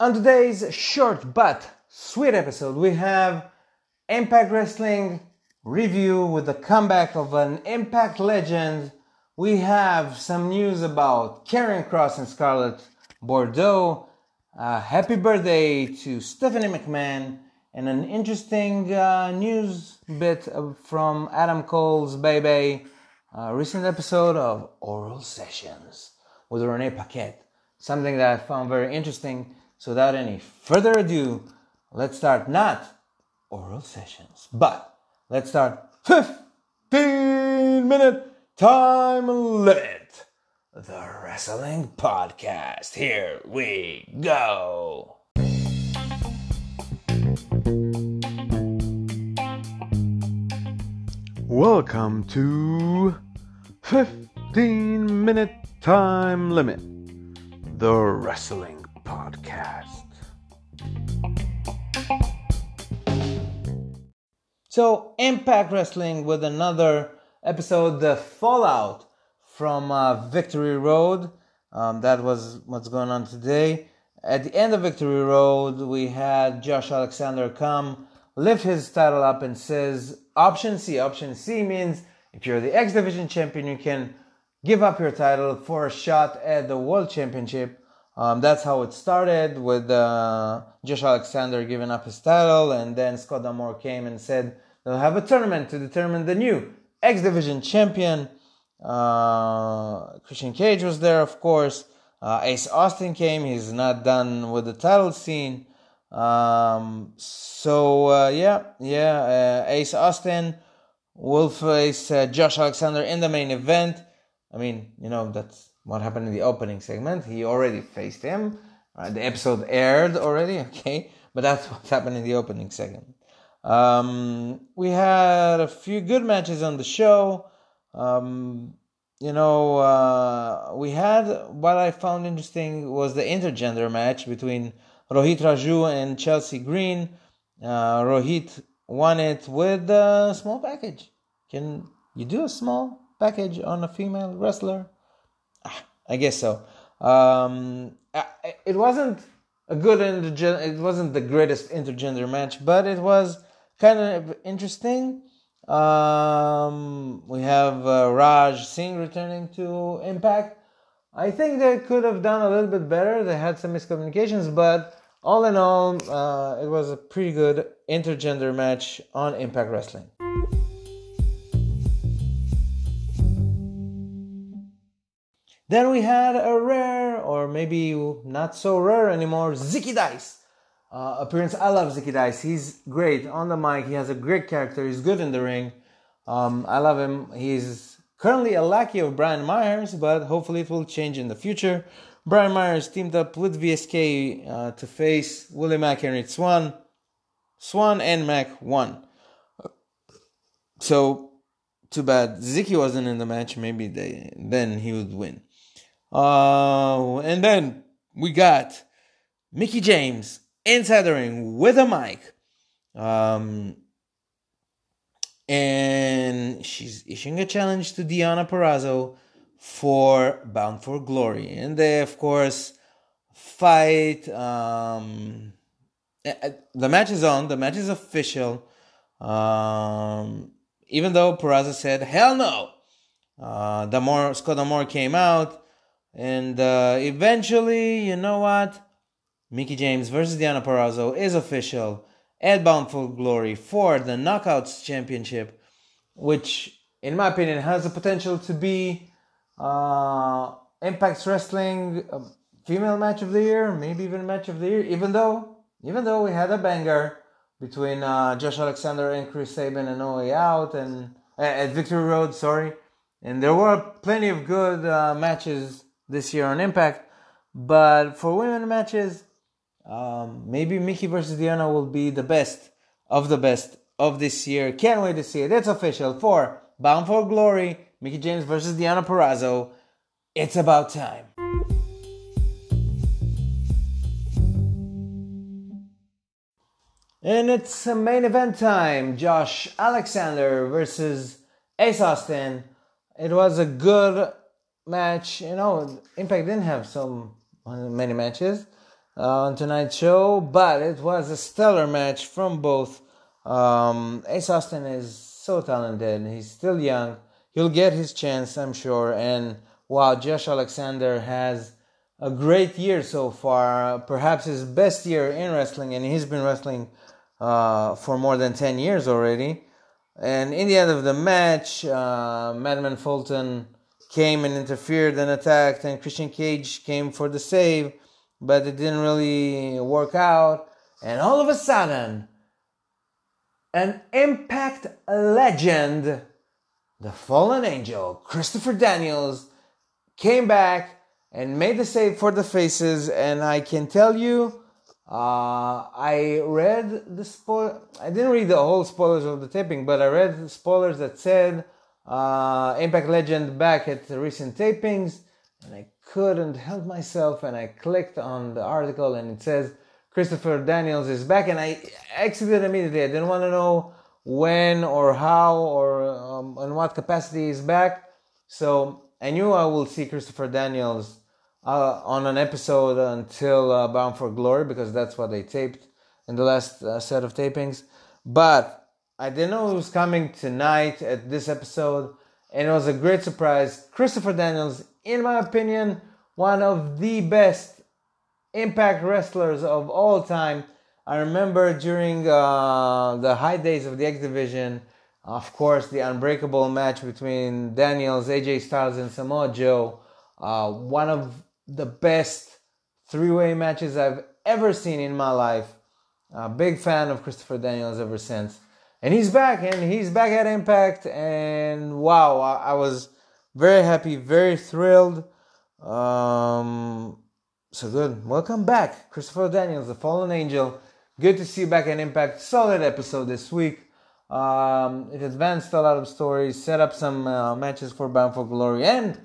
On today's short but sweet episode, we have Impact Wrestling review with the comeback of an Impact legend. We have some news about Karrion Kross and Scarlett Bordeaux. Uh, happy birthday to Stephanie McMahon and an interesting uh, news bit from Adam Cole's BayBay. Uh, recent episode of Oral Sessions with Renee Paquette. Something that I found very interesting. So without any further ado, let's start not oral sessions, but let's start 15 minute time limit. The Wrestling Podcast. Here we go. Welcome to 15 minute time limit. The Wrestling Podcast. So, Impact Wrestling with another episode, the fallout from uh, Victory Road. Um, that was what's going on today. At the end of Victory Road, we had Josh Alexander come, lift his title up, and says, Option C. Option C means if you're the X Division champion, you can give up your title for a shot at the World Championship. Um, that's how it started with uh, Josh Alexander giving up his title, and then Scott D'Amore came and said they'll have a tournament to determine the new X Division champion. Uh, Christian Cage was there, of course. Uh, Ace Austin came. He's not done with the title scene. Um, so uh, yeah, yeah, uh, Ace Austin will face uh, Josh Alexander in the main event. I mean, you know that's what happened in the opening segment. He already faced him. Uh, the episode aired already, okay? But that's what happened in the opening segment. Um, we had a few good matches on the show. Um, you know, uh, we had what I found interesting was the intergender match between Rohit Raju and Chelsea Green. Uh, Rohit won it with a small package. Can you do a small package on a female wrestler? I guess so. Um, it wasn't a good intergender. It wasn't the greatest intergender match, but it was kind of interesting. Um, we have uh, Raj Singh returning to Impact. I think they could have done a little bit better. They had some miscommunications, but all in all, uh, it was a pretty good intergender match on Impact Wrestling. Then we had a rare, or maybe not so rare anymore, Zicky Dice. Uh, appearance. I love Zicky Dice. He's great on the mic. He has a great character. He's good in the ring. Um, I love him. He's currently a lackey of Brian Myers, but hopefully it will change in the future. Brian Myers teamed up with VSK uh, to face Willie Mack and Rich Swann. Swan and Mack won. So, too bad Zicky wasn't in the match. Maybe they, then he would win. Uh, and then we got Mickie James inside the ring with a mic. Um, and she's issuing a challenge to Deonna Purrazzo for Bound for Glory. And they, of course, fight. Um, the match is on, the match is official. Um, even though Purrazzo said, hell no. Uh, D'Amore, Scott D'Amore came out and uh, eventually, you know what? Mickie James versus Deonna Purrazzo is official at Bound for Glory for the Knockouts Championship, which, in my opinion, has the potential to be uh, Impact's Wrestling uh, female match of the year, maybe even match of the year. Even though, even though we had a banger between uh, Josh Alexander and Chris Sabin and No Way Out and uh, at Victory Road, sorry, and there were plenty of good uh, matches this year on Impact. But for women matches, um, maybe Mickie versus Deonna will be the best of the best of this year. Can't wait to see it. It's official for Bound for Glory, Mickie James versus Deonna Purrazzo. It's about time. And it's main event time. Josh Alexander versus Ace Austin. It was a good match. You know, Impact didn't have so many matches. uh, on tonight's show, but it was a stellar match from both. Um, Ace Austin is so talented. He's still young. He'll get his chance, I'm sure. And wow, Josh Alexander has a great year so far, perhaps his best year in wrestling, and he's been wrestling uh, for more than 10 years already. And in the end of the match, uh, Madman Fulton came and interfered and attacked, and Christian Cage came for the save, but it didn't really work out. And all of a sudden, an Impact legend, the fallen angel, Christopher Daniels, came back and made the save for the faces. And I can tell you, uh, I read the spoil. I didn't read the whole spoilers of the taping, but I read spoilers that said uh, Impact Legend back at the recent tapings, and I couldn't help myself, and I clicked on the article, and it says Christopher Daniels is back, and I exited immediately. I didn't want to know when or how or um, in what capacity he's back, so I knew I will see Christopher Daniels uh, on an episode until uh, Bound for Glory because that's what they taped in the last uh, set of tapings. But I didn't know it was coming tonight at this episode, and it was a great surprise. Christopher Daniels, in my opinion, one of the best Impact wrestlers of all time. I remember during uh, the high days of the X Division, of course, the unbreakable match between Daniels, AJ Styles, and Samoa Joe. Uh, one of the best three way matches I've ever seen in my life. A big fan of Christopher Daniels ever since. And he's back, and he's back at Impact. And wow, I, I was very happy, very thrilled. Um, so good. Welcome back, Christopher Daniels, the Fallen Angel. Good to see you back at Impact. Solid episode this week. Um, it advanced a lot of stories, set up some uh, matches for Bound for Glory, and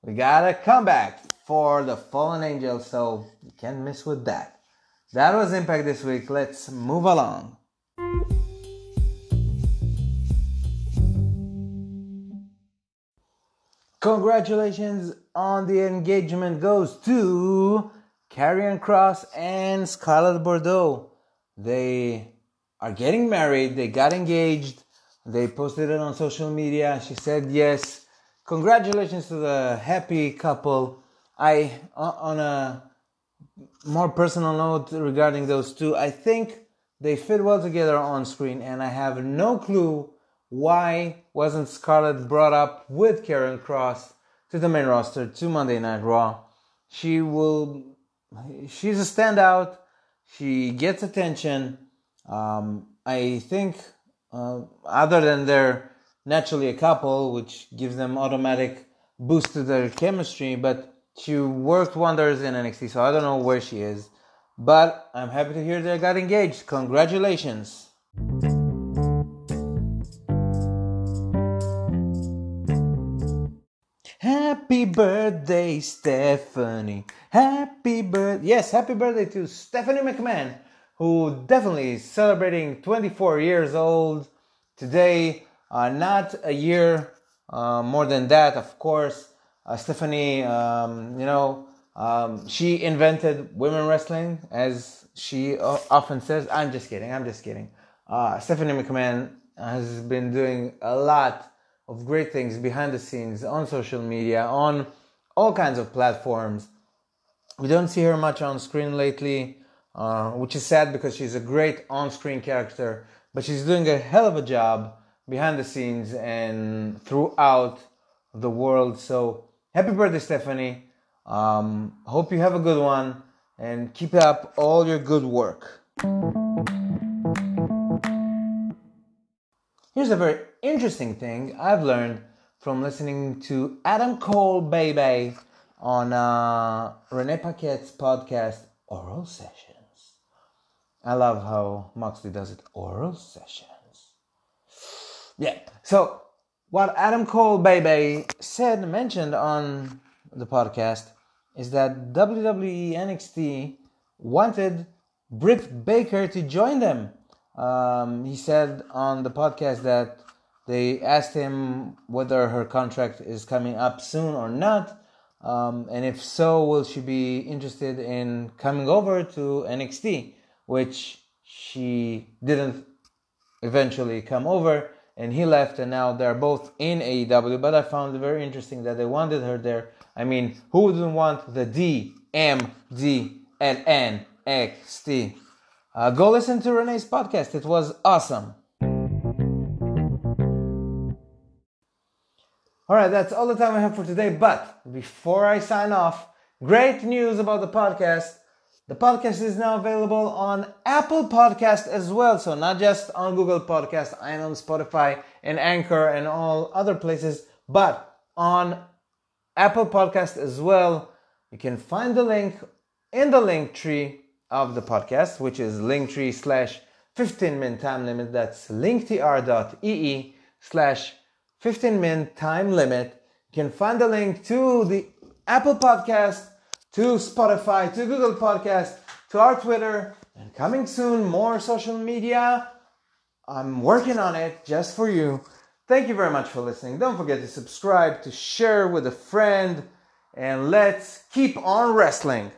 we got a comeback for the fallen angel, so you can't miss with that. That was Impact this week. Let's move along. Congratulations on the engagement goes to Karrion Kross and Scarlett Bordeaux. They are getting married, they got engaged, they posted it on social media. She said yes. Congratulations to the happy couple. I, on a more personal note regarding those two, I think they fit well together on screen, and I have no clue why wasn't Scarlett brought up with Karrion Kross to the main roster to Monday Night Raw. She will, she's a standout. She gets attention. Um, I think, uh, other than they're naturally a couple, which gives them automatic boost to their chemistry, but she worked wonders in NXT, so I don't know where she is. But I'm happy to hear they got engaged. Congratulations. Happy birthday, Stephanie. Happy birthday. Yes, happy birthday to Stephanie McMahon, who definitely is celebrating 24 years old today. Uh, not a year uh, more than that, of course. Uh, Stephanie, um, you know, um, she invented women wrestling, as she often says. I'm just kidding. I'm just kidding. Uh, Stephanie McMahon has been doing a lot of great things behind the scenes on social media, on all kinds of platforms. We don't see her much on screen lately, uh, which is sad because she's a great on screen character, but she's doing a hell of a job behind the scenes and throughout the world. So happy birthday, Stephanie. Um, hope you have a good one and keep up all your good work. Here's a very interesting thing I've learned from listening to Adam Cole BayBay on uh, Renee Paquette's podcast, Oral Sessions. I love how Moxley does it, Oral Sessions. Yeah, so what Adam Cole BayBay said mentioned on the podcast is that WWE NXT wanted Britt Baker to join them. Um, he said on the podcast that they asked him whether her contract is coming up soon or not. Um, and if so, will she be interested in coming over to NXT, which she didn't eventually come over and he left and now they're both in AEW but I found it very interesting that they wanted her there. I mean who wouldn't want the D M D L N X T uh, go listen to Renee's podcast. It was awesome. All right that's all the time I have for today but before I sign off great news about the podcast. The podcast is now available on Apple Podcast as well, so not just on Google Podcast, and on Spotify and Anchor and all other places, but on Apple Podcast as well. You can find the link in the link tree of the podcast, which is linktree slash 15 min time limit. That's linktr.ee slash 15 min time limit. You can find the link to the Apple Podcast to Spotify, to Google Podcast, to our Twitter, and coming soon, more social media. I'm working on it just for you. Thank you very much for listening. Don't forget to subscribe, to share with a friend, and let's keep on wrestling.